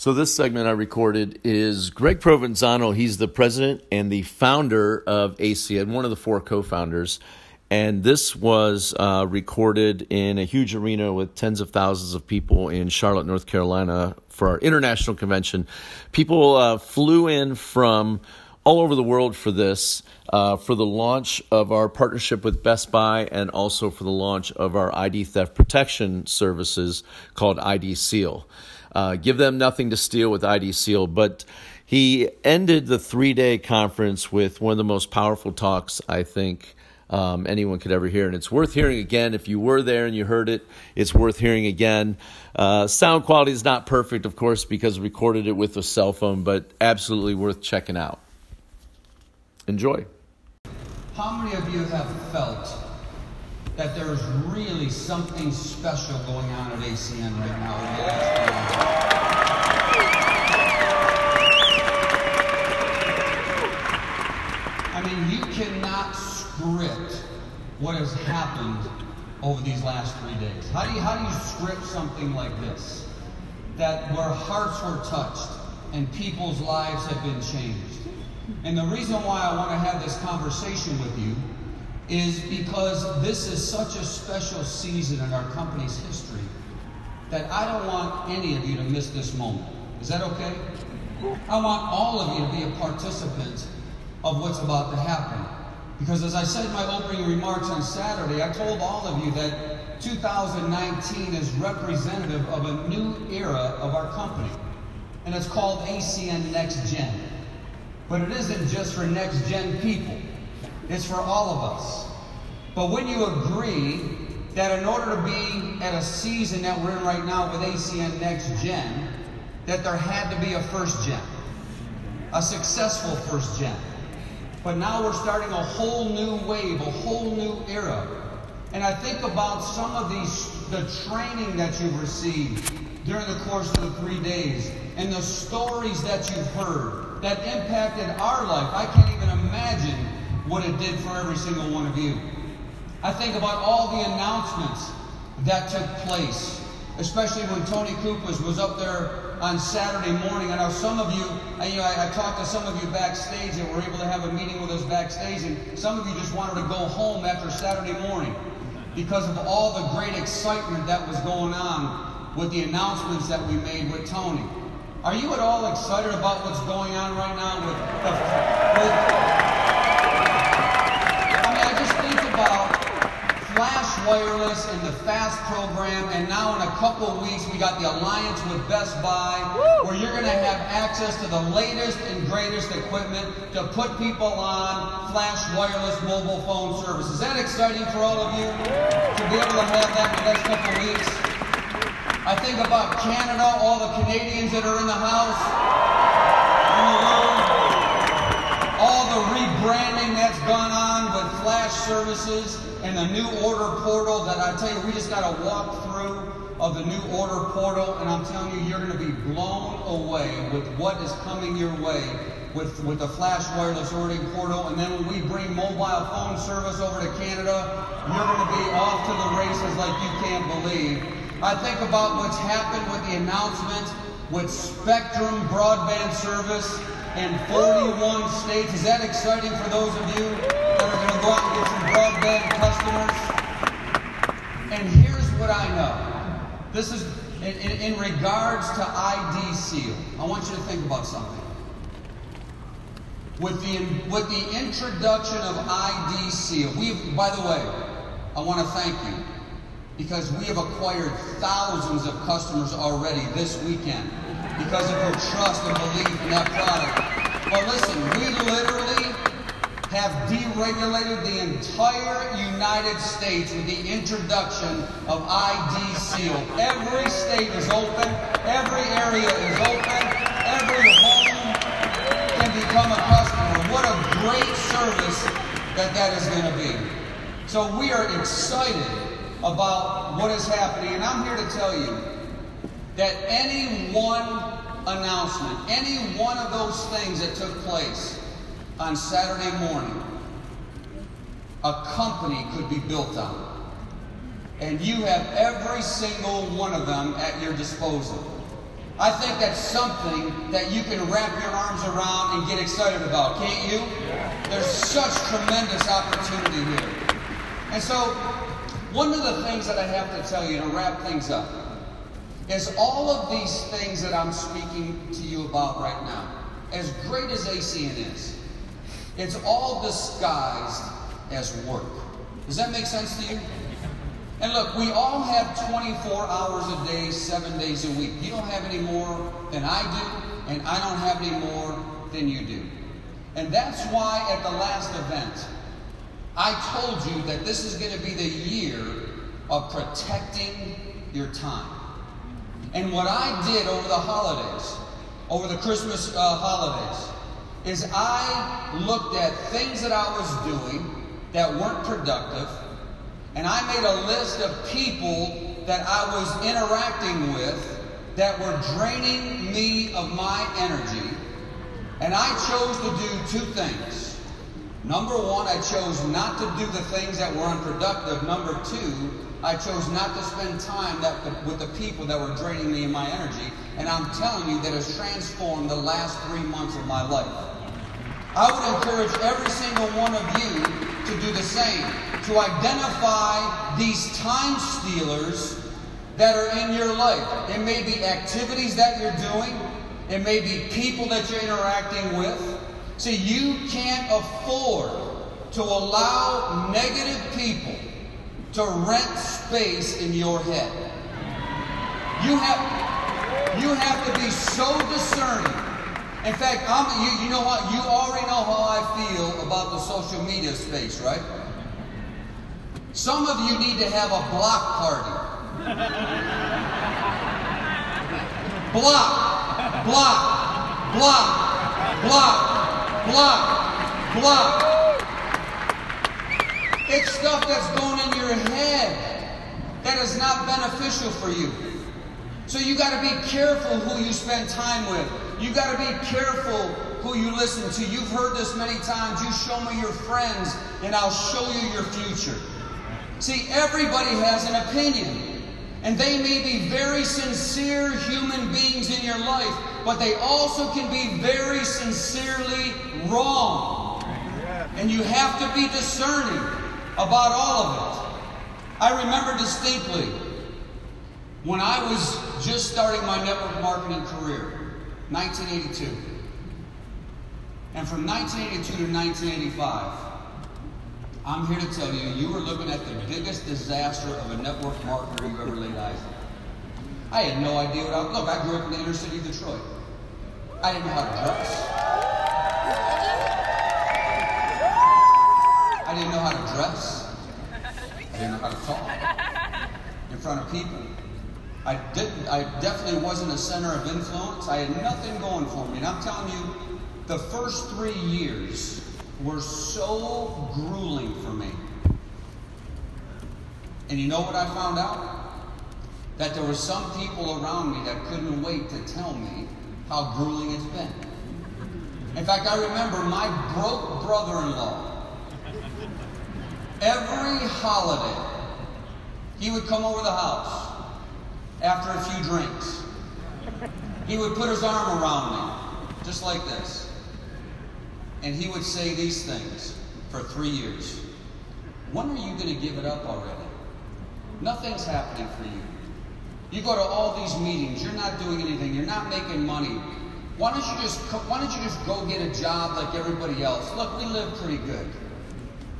So this segment I recorded is Greg Provenzano. He's the president and the founder of ACN, one of the four co-founders. And this was uh, recorded in a huge arena with tens of thousands of people in Charlotte, North Carolina for our international convention. People uh, flew in from all over the world for this, uh, for the launch of our partnership with Best Buy and also for the launch of our ID theft protection services called ID Seal. Uh, give them nothing to steal with ID Seal. But he ended the three day conference with one of the most powerful talks, I think. Um, anyone could ever hear. And it's worth hearing again. If you were there and you heard it, it's worth hearing again. Uh, sound quality is not perfect, of course, because recorded it with a cell phone, but absolutely worth checking out. Enjoy. How many of you have felt that there's really something special going on at ACN right now? I mean, you cannot script what has happened over these last three days. How do you how do you script something like this? That where hearts were touched and people's lives have been changed. And the reason why I want to have this conversation with you is because this is such a special season in our company's history that I don't want any of you to miss this moment. Is that okay? I want all of you to be a participant of what's about to happen. Because as I said in my opening remarks on Saturday, I told all of you that 2019 is representative of a new era of our company. And it's called ACN Next Gen. But it isn't just for next gen people, it's for all of us. But when you agree that in order to be at a season that we're in right now with ACN Next Gen, that there had to be a first gen, a successful first gen. But now we're starting a whole new wave, a whole new era. And I think about some of these, the training that you've received during the course of the three days, and the stories that you've heard, that impacted our life. I can't even imagine what it did for every single one of you. I think about all the announcements that took place, especially when Tony Cupisz was up there on Saturday morning. I know some of you, you know, I, I, talked to some of you backstage and were able to have a meeting with us backstage, and some of you just wanted to go home after Saturday morning because of all the great excitement that was going on with the announcements that we made with Tony. Are you at all excited about what's going on right now with the, with, I mean, I just think about Flash Wireless in the FAST program, and now in a couple of weeks we got the alliance with Best Buy, where you're going to have access to the latest and greatest equipment to put people on Flash Wireless mobile phone service. Is that exciting for all of you? To be able to have that in the next couple of weeks? I think about Canada, all the Canadians that are in the house, in the room, all the rebranding that's gone on services and the new order portal that I tell you, we just got to walk through of the new order portal, and I'm telling you, you're going to be blown away with what is coming your way with, with the flash wireless ordering portal. And then when we bring mobile phone service over to Canada, you're going to be off to the races like you can't believe. I think about what's happened with the announcement with Spectrum broadband service in 41 states. Is that exciting for those of you go out and get some broadband customers? And here's what I know. This is in, in, in regards to ID Seal. I want you to think about something. With the, with the introduction of ID Seal, we by the way, I want to thank you because we have acquired thousands of customers already this weekend because of your trust and belief in that product. But listen, we literally have deregulated the entire United States with the introduction of ID Seal. Every state is open, every area is open, every home can become a customer. What a great service that that is going to be. So we are excited about what is happening. And I'm here to tell you that any one announcement, any one of those things that took place on Saturday morning, a company could be built on. And you have every single one of them at your disposal. I think that's something that you can wrap your arms around and get excited about, can't you? There's such tremendous opportunity here. And so, one of the things that I have to tell you to wrap things up is all of these things that I'm speaking to you about right now, as great as ACN is, it's all disguised as work. Does that make sense to you? And look, we all have 24 hours a day, seven days a week. You don't have any more than I do, and I don't have any more than you do. And that's why at the last event, I told you that this is going to be the year of protecting your time. And what I did over the holidays, over the Christmas uh, holidays, is I looked at things that I was doing that weren't productive, and I made a list of people that I was interacting with that were draining me of my energy, and I chose to do two things. Number one, I chose not to do the things that were unproductive. Number two, I chose not to spend time that, with the people that were draining me of my energy. And I'm telling you that has transformed the last three months of my life. I would encourage every single one of you to do the same, to identify these time stealers that are in your life. It may be activities that you're doing, it may be people that you're interacting with. See, you can't afford to allow negative people to rent space in your head. You have, you have to be so discerning in fact, you, you know what? You already know how I feel about the social media space, right? Some of you need to have a block party. block, block, block, block, block, block. It's stuff that's going in your head that is not beneficial for you. So you got to be careful who you spend time with. You got to be careful who you listen to. You've heard this many times. You show me your friends, and I'll show you your future. See, everybody has an opinion, and they may be very sincere human beings in your life, but they also can be very sincerely wrong. And you have to be discerning about all of it. I remember distinctly when I was just starting my network marketing career. 1982. And from 1982 to 1985, I'm here to tell you, you were looking at the biggest disaster of a network marketer you've ever laid eyes on. I had no idea what I was. Look, I grew up in the inner city of Detroit. I didn't know how to dress. I didn't know how to dress. I didn't know how to talk in front of people. I didn't. I definitely wasn't a center of influence. I had nothing going for me. And I'm telling you, the first three years were so grueling for me. And you know what I found out? That there were some people around me that couldn't wait to tell me how grueling it's been. In fact, I remember my broke brother-in-law. Every holiday, he would come over the house after a few drinks. He would put his arm around me, just like this. And he would say these things for three years. When are you going to give it up already? Nothing's happening for you. You go to all these meetings, you're not doing anything, you're not making money. Why don't you just why don't you just go get a job like everybody else? Look, we live pretty good.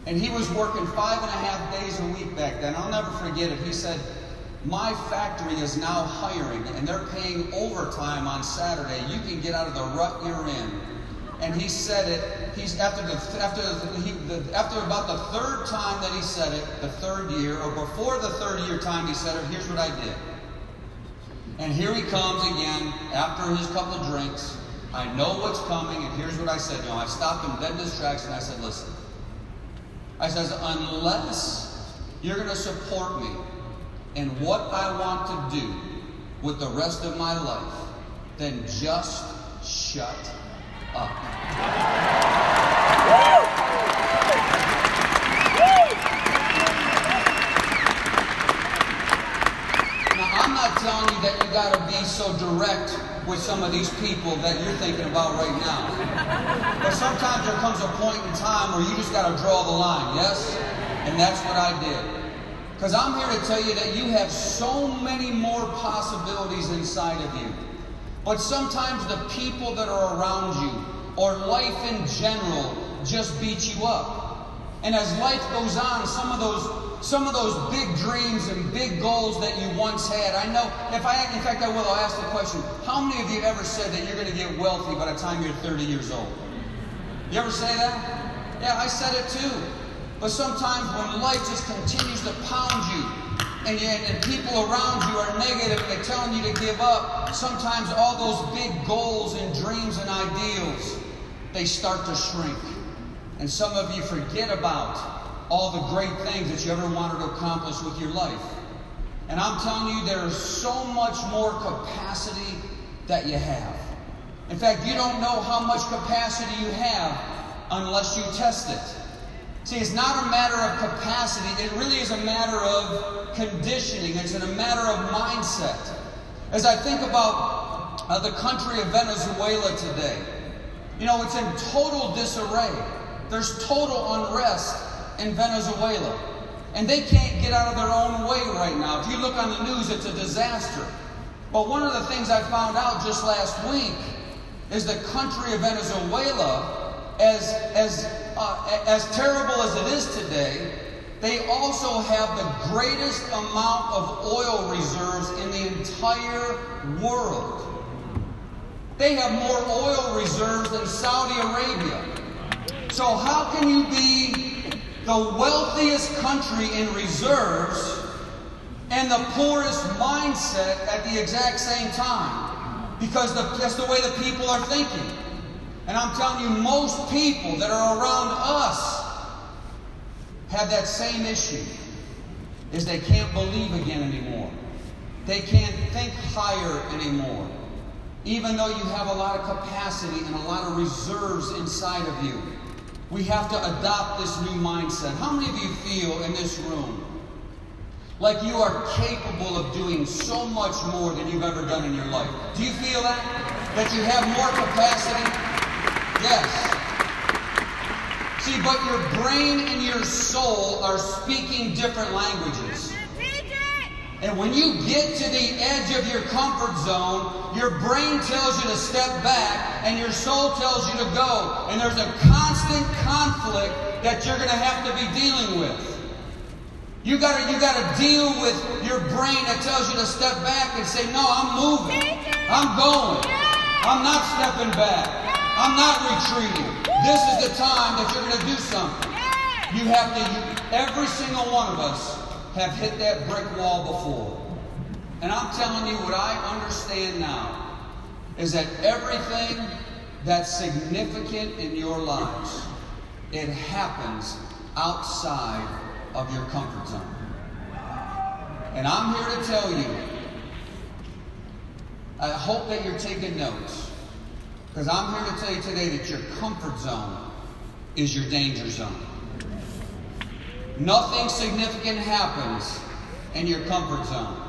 And he was working five and a half days a week back then. I'll never forget it. He said, my factory is now hiring and they're paying overtime on Saturday. You can get out of the rut you're in. And he said it. He's after the after the, he, the, after about the third time that he said it, the third year or before the third year time he said it. Here's what I did. And here he comes again after his couple of drinks. I know what's coming, and here's what I said. You know, I stopped him dead in his tracks, and I said, "Listen." I says, "Unless you're going to support me and what I want to do with the rest of my life, then just shut up. Now, I'm not telling you that you got to be so direct with some of these people that you're thinking about right now. But sometimes there comes a point in time where you just got to draw the line, yes? And that's what I did. Because I'm here to tell you that you have so many more possibilities inside of you. But sometimes the people that are around you, or life in general, just beat you up. And as life goes on, some of those some of those big dreams and big goals that you once had. I know, if I, in fact, I will, I'll ask the question how many of you ever said that you're going to get wealthy by the time you're 30 years old? You ever say that? Yeah, I said it too. But sometimes when life just continues to pound you, and, and people around you are negative and they're telling you to give up, sometimes all those big goals and dreams and ideals, they start to shrink. And some of you forget about all the great things that you ever wanted to accomplish with your life. And I'm telling you, there is so much more capacity that you have. In fact, you don't know how much capacity you have unless you test it. See, it's not a matter of capacity, it really is a matter of conditioning, it's a matter of mindset. As I think about uh, the country of Venezuela today, you know, it's in total disarray. There's total unrest in Venezuela. And they can't get out of their own way right now. If you look on the news, it's a disaster. But one of the things I found out just last week is the country of Venezuela, as, as, uh, as terrible as it is today, they also have the greatest amount of oil reserves in the entire world. They have more oil reserves than Saudi Arabia. So, how can you be the wealthiest country in reserves and the poorest mindset at the exact same time. Because the, that's the way the people are thinking. And I'm telling you, most people that are around us have that same issue. Is they can't believe again anymore. They can't think higher anymore. Even though you have a lot of capacity and a lot of reserves inside of you. We have to adopt this new mindset. How many of you feel in this room like you are capable of doing so much more than you've ever done in your life? Do you feel that? That you have more capacity? Yes. See, but your brain and your soul are speaking different languages. And when you get to the edge of your comfort zone, your brain tells you to step back and your soul tells you to go. And there's a constant conflict that you're going to have to be dealing with. You got to you got to deal with your brain that tells you to step back and say, "No, I'm moving. I'm going. I'm not stepping back. I'm not retreating. This is the time that you're going to do something." You have to. You, every single one of us have hit that brick wall before. And I'm telling you what I understand now is that everything that's significant in your lives, it happens outside of your comfort zone. And I'm here to tell you, I hope that you're taking notes. Because I'm here to tell you today that your comfort zone is your danger zone. Nothing significant happens in your comfort zone.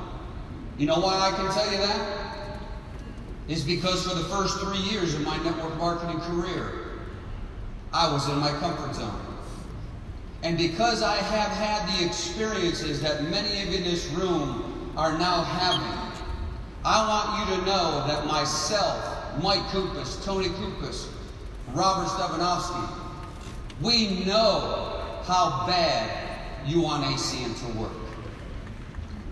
You know why I can tell you that? Is because for the first three years of my network marketing career, I was in my comfort zone. And because I have had the experiences that many of you in this room are now having, I want you to know that myself, Mike Cupisz, Tony Cupisz, Robert Stevanovski, we know how bad you want ACN to work.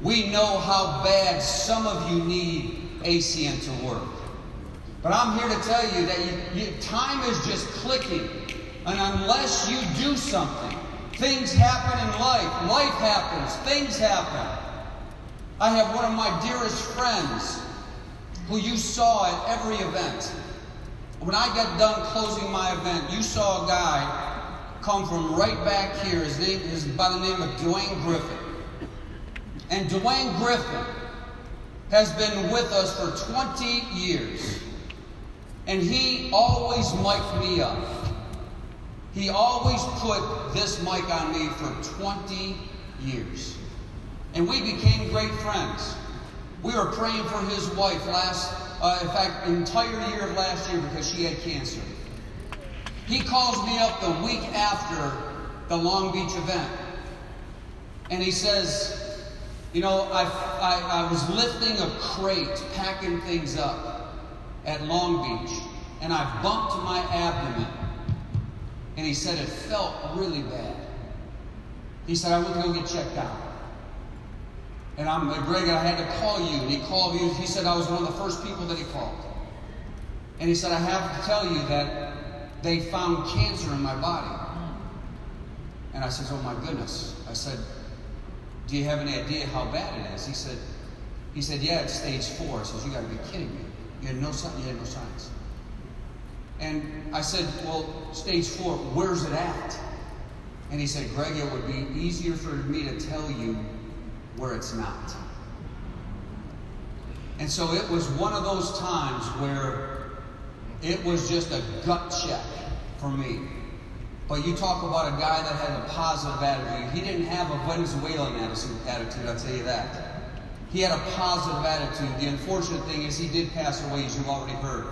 We know how bad some of you need ACN to work. But I'm here to tell you that you, you, time is just clicking. And unless you do something, things happen in life. Life happens. Things happen. I have one of my dearest friends who you saw at every event. When I got done closing my event, you saw a guy come from right back here. His name is by the name of Dwayne Griffin. And Dwayne Griffin has been with us for 20 years. And he always mic'd me up. He always put this mic on me for 20 years. And we became great friends. We were praying for his wife last, uh, in fact, entire year of last year because she had cancer. He calls me up the week after the Long Beach event. And he says, You know, I, I, I was lifting a crate, packing things up at Long Beach, and I bumped my abdomen. And he said it felt really bad. He said, I went to go get checked out. And I'm Greg, I had to call you. And he called you. He said I was one of the first people that he called. And he said, I have to tell you that they found cancer in my body. And I said, Oh my goodness. I said, Do you have any idea how bad it is? He said, he said, Yeah, it's stage four. I said, You gotta be kidding me. You had no you had no signs. And I said, Well, stage four, where's it at? And he said, Greg, it would be easier for me to tell you where it's not. And so it was one of those times where it was just a gut check for me. But you talk about a guy that had a positive attitude. He didn't have a Venezuelan attitude, I'll tell you that. He had a positive attitude. The unfortunate thing is he did pass away, as you've already heard.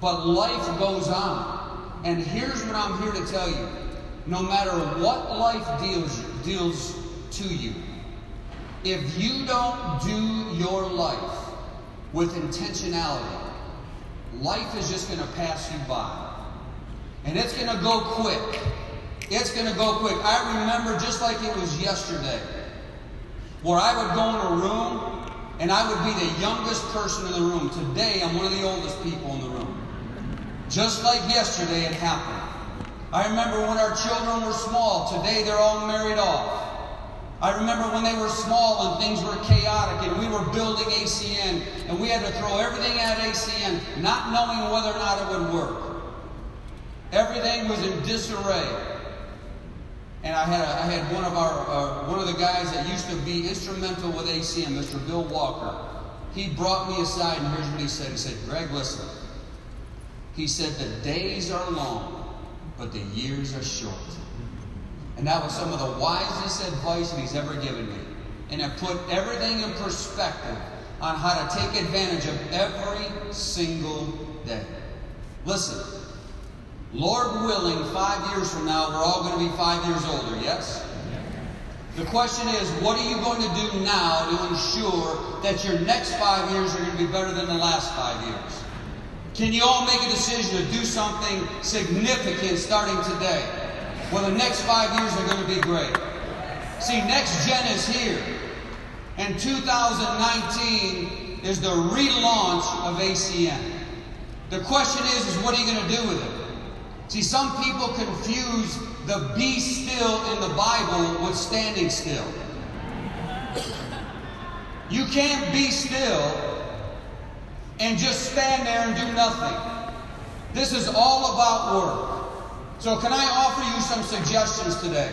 But life goes on. And here's what I'm here to tell you. No matter what life deals, deals to you, if you don't do your life with intentionality, life is just going to pass you by. And it's going to go quick. It's going to go quick. I remember just like it was yesterday, where I would go in a room and I would be the youngest person in the room. Today, I'm one of the oldest people in the room. Just like yesterday, it happened. I remember when our children were small. Today, they're all married off. I remember when they were small and things were chaotic and we were building ACN and we had to throw everything at ACN, not knowing whether or not it would work. Everything was in disarray. And I had, a, I had one of our uh, one of the guys that used to be instrumental with ACN, Mr. Bill Walker. He brought me aside and here's what he said. He said, Greg, listen. He said, the days are long, but the years are short. And that was some of the wisest advice he's ever given me. And it put everything in perspective on how to take advantage of every single day. Listen, Lord willing, five years from now, we're all going to be five years older, yes? The question is, what are you going to do now to ensure that your next five years are going to be better than the last five years? Can you all make a decision to do something significant starting today? Well, the next five years are going to be great. See, next gen is here. And 2019 is the relaunch of ACN. The question is, is what are you going to do with it? See, some people confuse the be still in the Bible with standing still. You can't be still and just stand there and do nothing. This is all about work. So, can I offer you some suggestions today?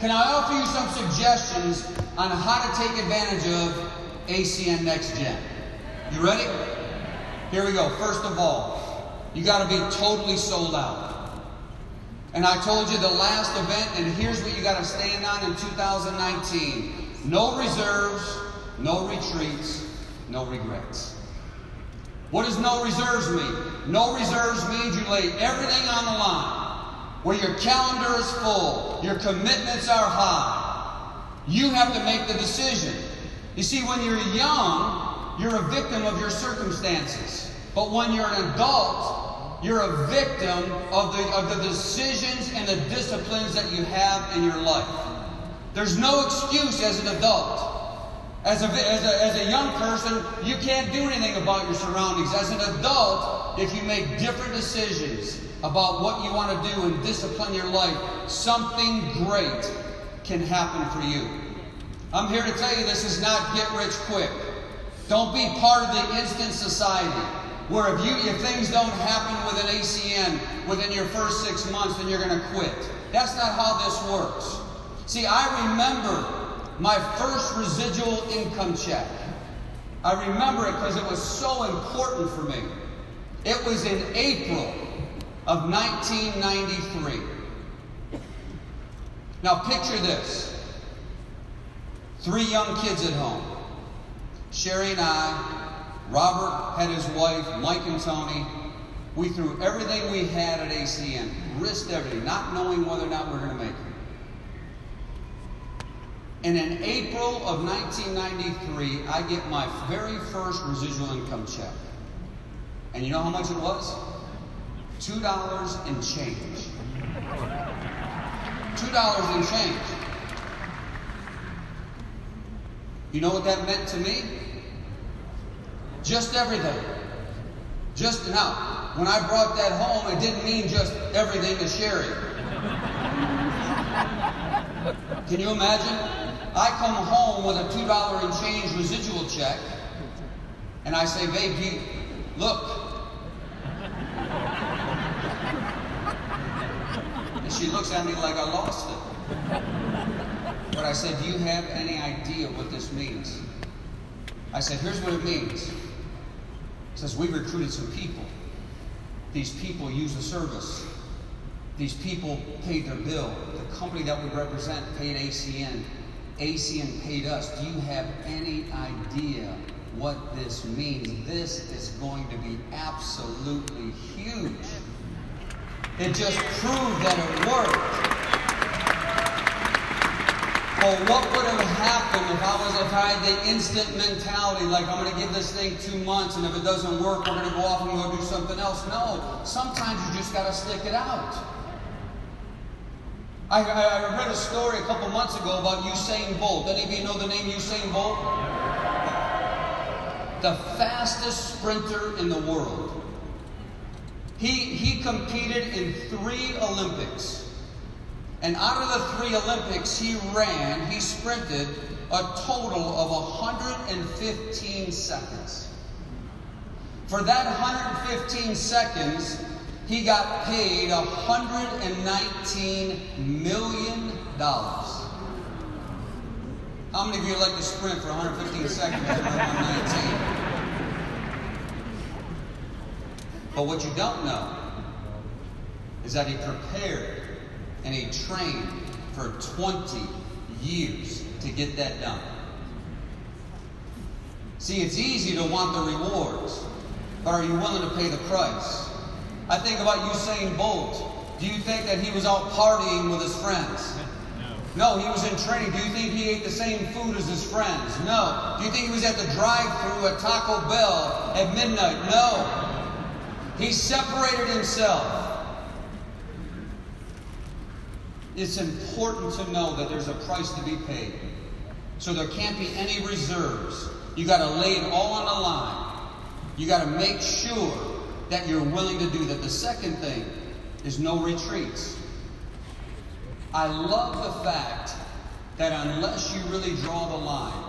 Can I offer you some suggestions on how to take advantage of ACN Next Gen? You ready? Here we go. First of all, you got to be totally sold out. And I told you the last event, and here's what you got to stand on in 2019 no reserves, no retreats, no regrets. What does no reserves mean? No reserves means you lay everything on the line, where your calendar is full, your commitments are high. You have to make the decision. You see, when you're young, you're a victim of your circumstances. But when you're an adult, you're a victim of the, of the decisions and the disciplines that you have in your life. There's no excuse as an adult. As a, as, a, as a young person, you can't do anything about your surroundings. As an adult, if you make different decisions about what you want to do and discipline your life, something great can happen for you. I'm here to tell you this is not get rich quick. Don't be part of the instant society where if you if things don't happen with an ACN within your first six months, then you're going to quit. That's not how this works. See, I remember my first residual income check. I remember it because it was so important for me. It was in April of 1993. Now picture this. Three young kids at home. Sherry and I, Robert had his wife, Mike and Tony, we threw everything we had at ACN, risked everything, not knowing whether or not we are going to make it. And in April of 1993, I get my very first residual income check. And you know how much it was? $2 and change. $2 and change. You know what that meant to me? Just everything. Just now, when I brought that home, it didn't mean just everything to Sherry. Can you imagine? I come home with a $2 and change residual check, and I say, babe, look. And she looks at me like I lost it. But I said, do you have any idea what this means? I said, here's what it means It says, We recruited some people. These people used the service. These people paid their bill. The company that we represent paid ACN. ACN paid us. Do you have any idea what this means? This is going to be absolutely huge. It just proved that it worked. Well, what would have happened if I was if I had the instant mentality, like I'm going to give this thing two months, and if it doesn't work, we're going to go off and go do something else? No, sometimes you just got to stick it out. I, I, read a story a couple months ago about Usain Bolt. Any of you know the name Usain Bolt? The fastest sprinter in the world. He, he competed in three Olympics. And out of the three Olympics he ran, he sprinted a total of 115 seconds. For that 115 seconds, he got paid $119 million. How many of you like to sprint for 115 seconds 119? But what you don't know is that he prepared and he trained for 20 years to get that done. See, it's easy to want the rewards, but are you willing to pay the price? I think about Usain Bolt. Do you think that he was out partying with his friends? No, no, he was in training. Do you think he ate the same food as his friends? No. Do you think he was at the drive-through at Taco Bell at midnight? No. He separated himself. it's important to know that there's a price to be paid. So there can't be any reserves. You got to lay it all on the line. You got to make sure that you're willing to do that. The second thing is no retreats. I love the fact that unless you really draw the line,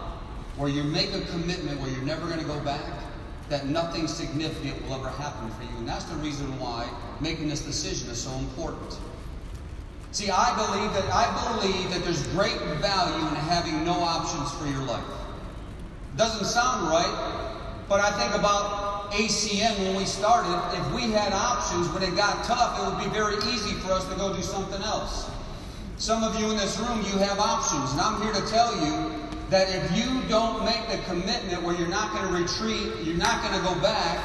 where you make a commitment where you're never going to go back, that nothing significant will ever happen for you. And that's the reason why making this decision is so important. See, I believe that I believe that there's great value in having no options for your life. Doesn't sound right, but I think about ACN when we started. If we had options when it got tough, it would be very easy for us to go do something else. Some of you in this room, you have options, and I'm here to tell you that if you don't make the commitment where you're not going to retreat, you're not going to go back,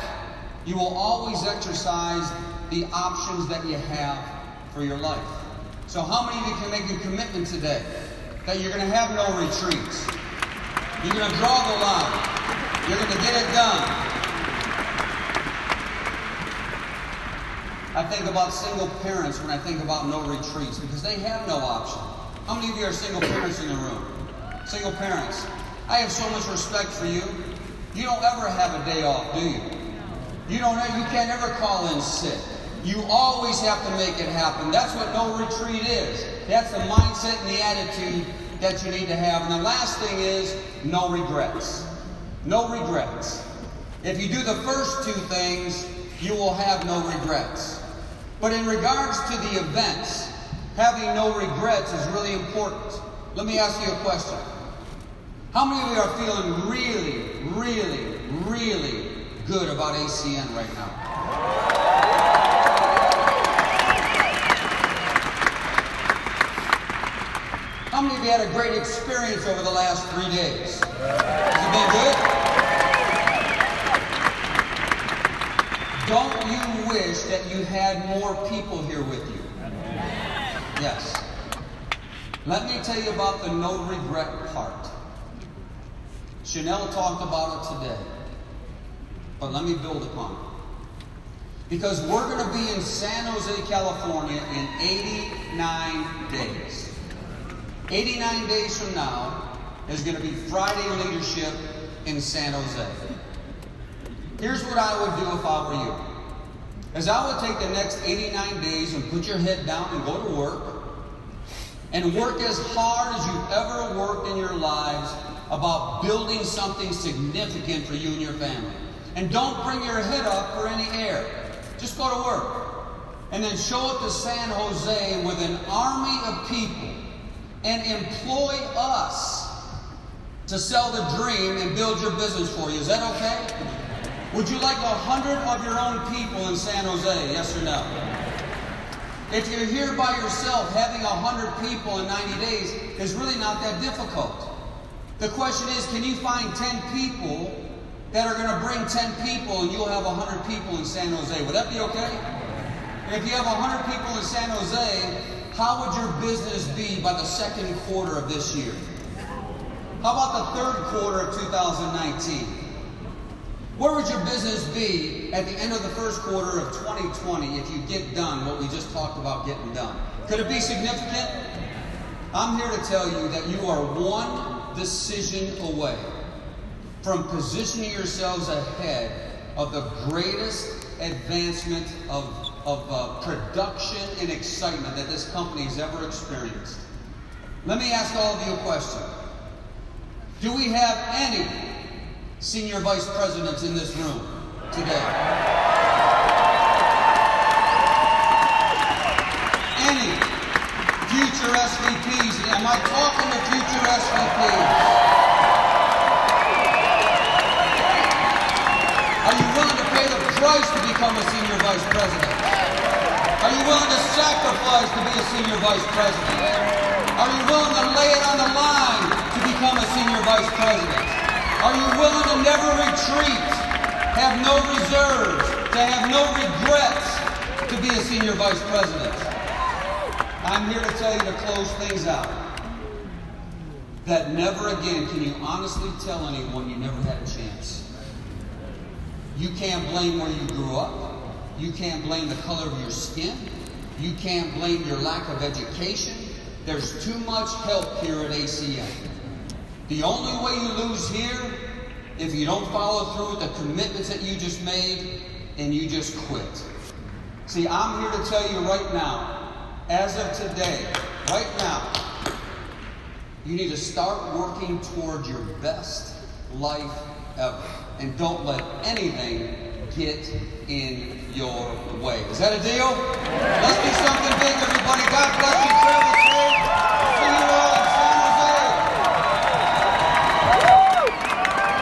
you will always exercise the options that you have for your life. So how many of you can make a commitment today that you're going to have no retreats? You're going to draw the line. You're going to get it done. I think about single parents when I think about no retreats because they have no option. How many of you are single parents in the room? Single parents. I have so much respect for you. You don't ever have a day off, do you? You don't. You can't ever call in sick. You always have to make it happen. That's what no retreat is. That's the mindset and the attitude that you need to have. And the last thing is no regrets. No regrets. If you do the first two things, you will have no regrets. But in regards to the events, having no regrets is really important. Let me ask you a question. How many of you are feeling really, really, really good about ACN right now? How many of you had a great experience over the last three days? Has it been good? Don't you wish that you had more people here with you? Yes. Let me tell you about the no regret part. Chanel talked about it today. But let me build upon it. Because we're going to be in San Jose, California in 89 days. 89 days from now is going to be Friday Leadership in San Jose. Here's what I would do if I were you. As I would take the next 89 days and put your head down and go to work and work as hard as you've ever worked in your lives about building something significant for you and your family. And don't bring your head up for any air. Just go to work. And then show up to San Jose with an army of people and employ us to sell the dream and build your business for you. Is that okay? Would you like a hundred of your own people in San Jose? Yes or no? If you're here by yourself, having a hundred people in 90 days is really not that difficult. The question is, can you find 10 people that are going to bring 10 people and you'll have 100 people in San Jose? Would that be okay? If you have 100 people in San Jose, how would your business be by the second quarter of this year? How about the third quarter of 2019? Where would your business be at the end of the first quarter of 2020 if you get done what we just talked about getting done? Could it be significant? I'm here to tell you that you are one decision away from positioning yourselves ahead of the greatest advancement of, of uh, production and excitement that this company has ever experienced. Let me ask all of you a question. Do we have any senior vice presidents in this room today? Any future SVPs? Am I talking to future SVPs? Are you willing to pay the price to become a senior vice president? Are you willing to sacrifice to be a senior vice president? Are you willing to lay it on the line to become a senior vice president? Are you willing to never retreat, have no reserves, to have no regrets to be a senior vice president? I'm here to tell you to close things out that never again can you honestly tell anyone you never had a chance. You can't blame where you grew up. You can't blame the color of your skin. You can't blame your lack of education. There's too much help here at ACN. The only way you lose here if you don't follow through with the commitments that you just made and you just quit. See, I'm here to tell you right now, as of today, right now, you need to start working toward your best life ever. And don't let anything get in your way. Is that a deal? Let's do something big, everybody.